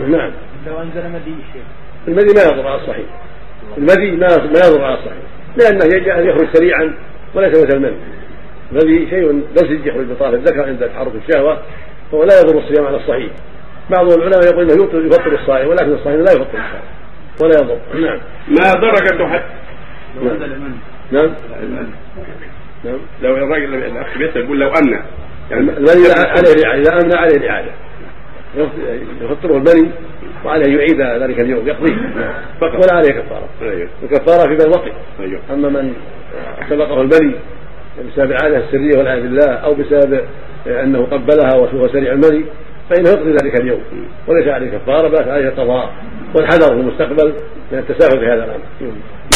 نعم. لو أنزل مدي الشيخ المدي ما يضر على الصحيح. المدي ما ما يضر على الصحيح. لأنه يخرج سريعا وليس مثل المني الذي شيء لزج يخرج بطرف الذكر عند تحرك الشهوه فهو لا يضر الصيام على الصحيح. بعض العلماء يقول إنه يفطر الصائم ولكن الصحيح لا يفطر الصائم. ولا يضر. نعم. ما درجة حد نعم. نعم. لو الراجل الأخ بيسأل يقول لو ان يعني المني عليه الاعاده إذا امنى عليه الاعاده يفطره المني وعليه يعيد ذلك اليوم يقضيه. ولا عليه كفارة. أيوه. الكفارة في من وقت. أيوه. أما من سبقه المني بسبب العادة السرية والعياذ بالله أو بسبب أنه قبلها وهو سريع المني فإنه يقضي ذلك اليوم. وليس عليه كفارة بل عليه قضاء. والحذر في المستقبل من التساهل في هذا الأمر.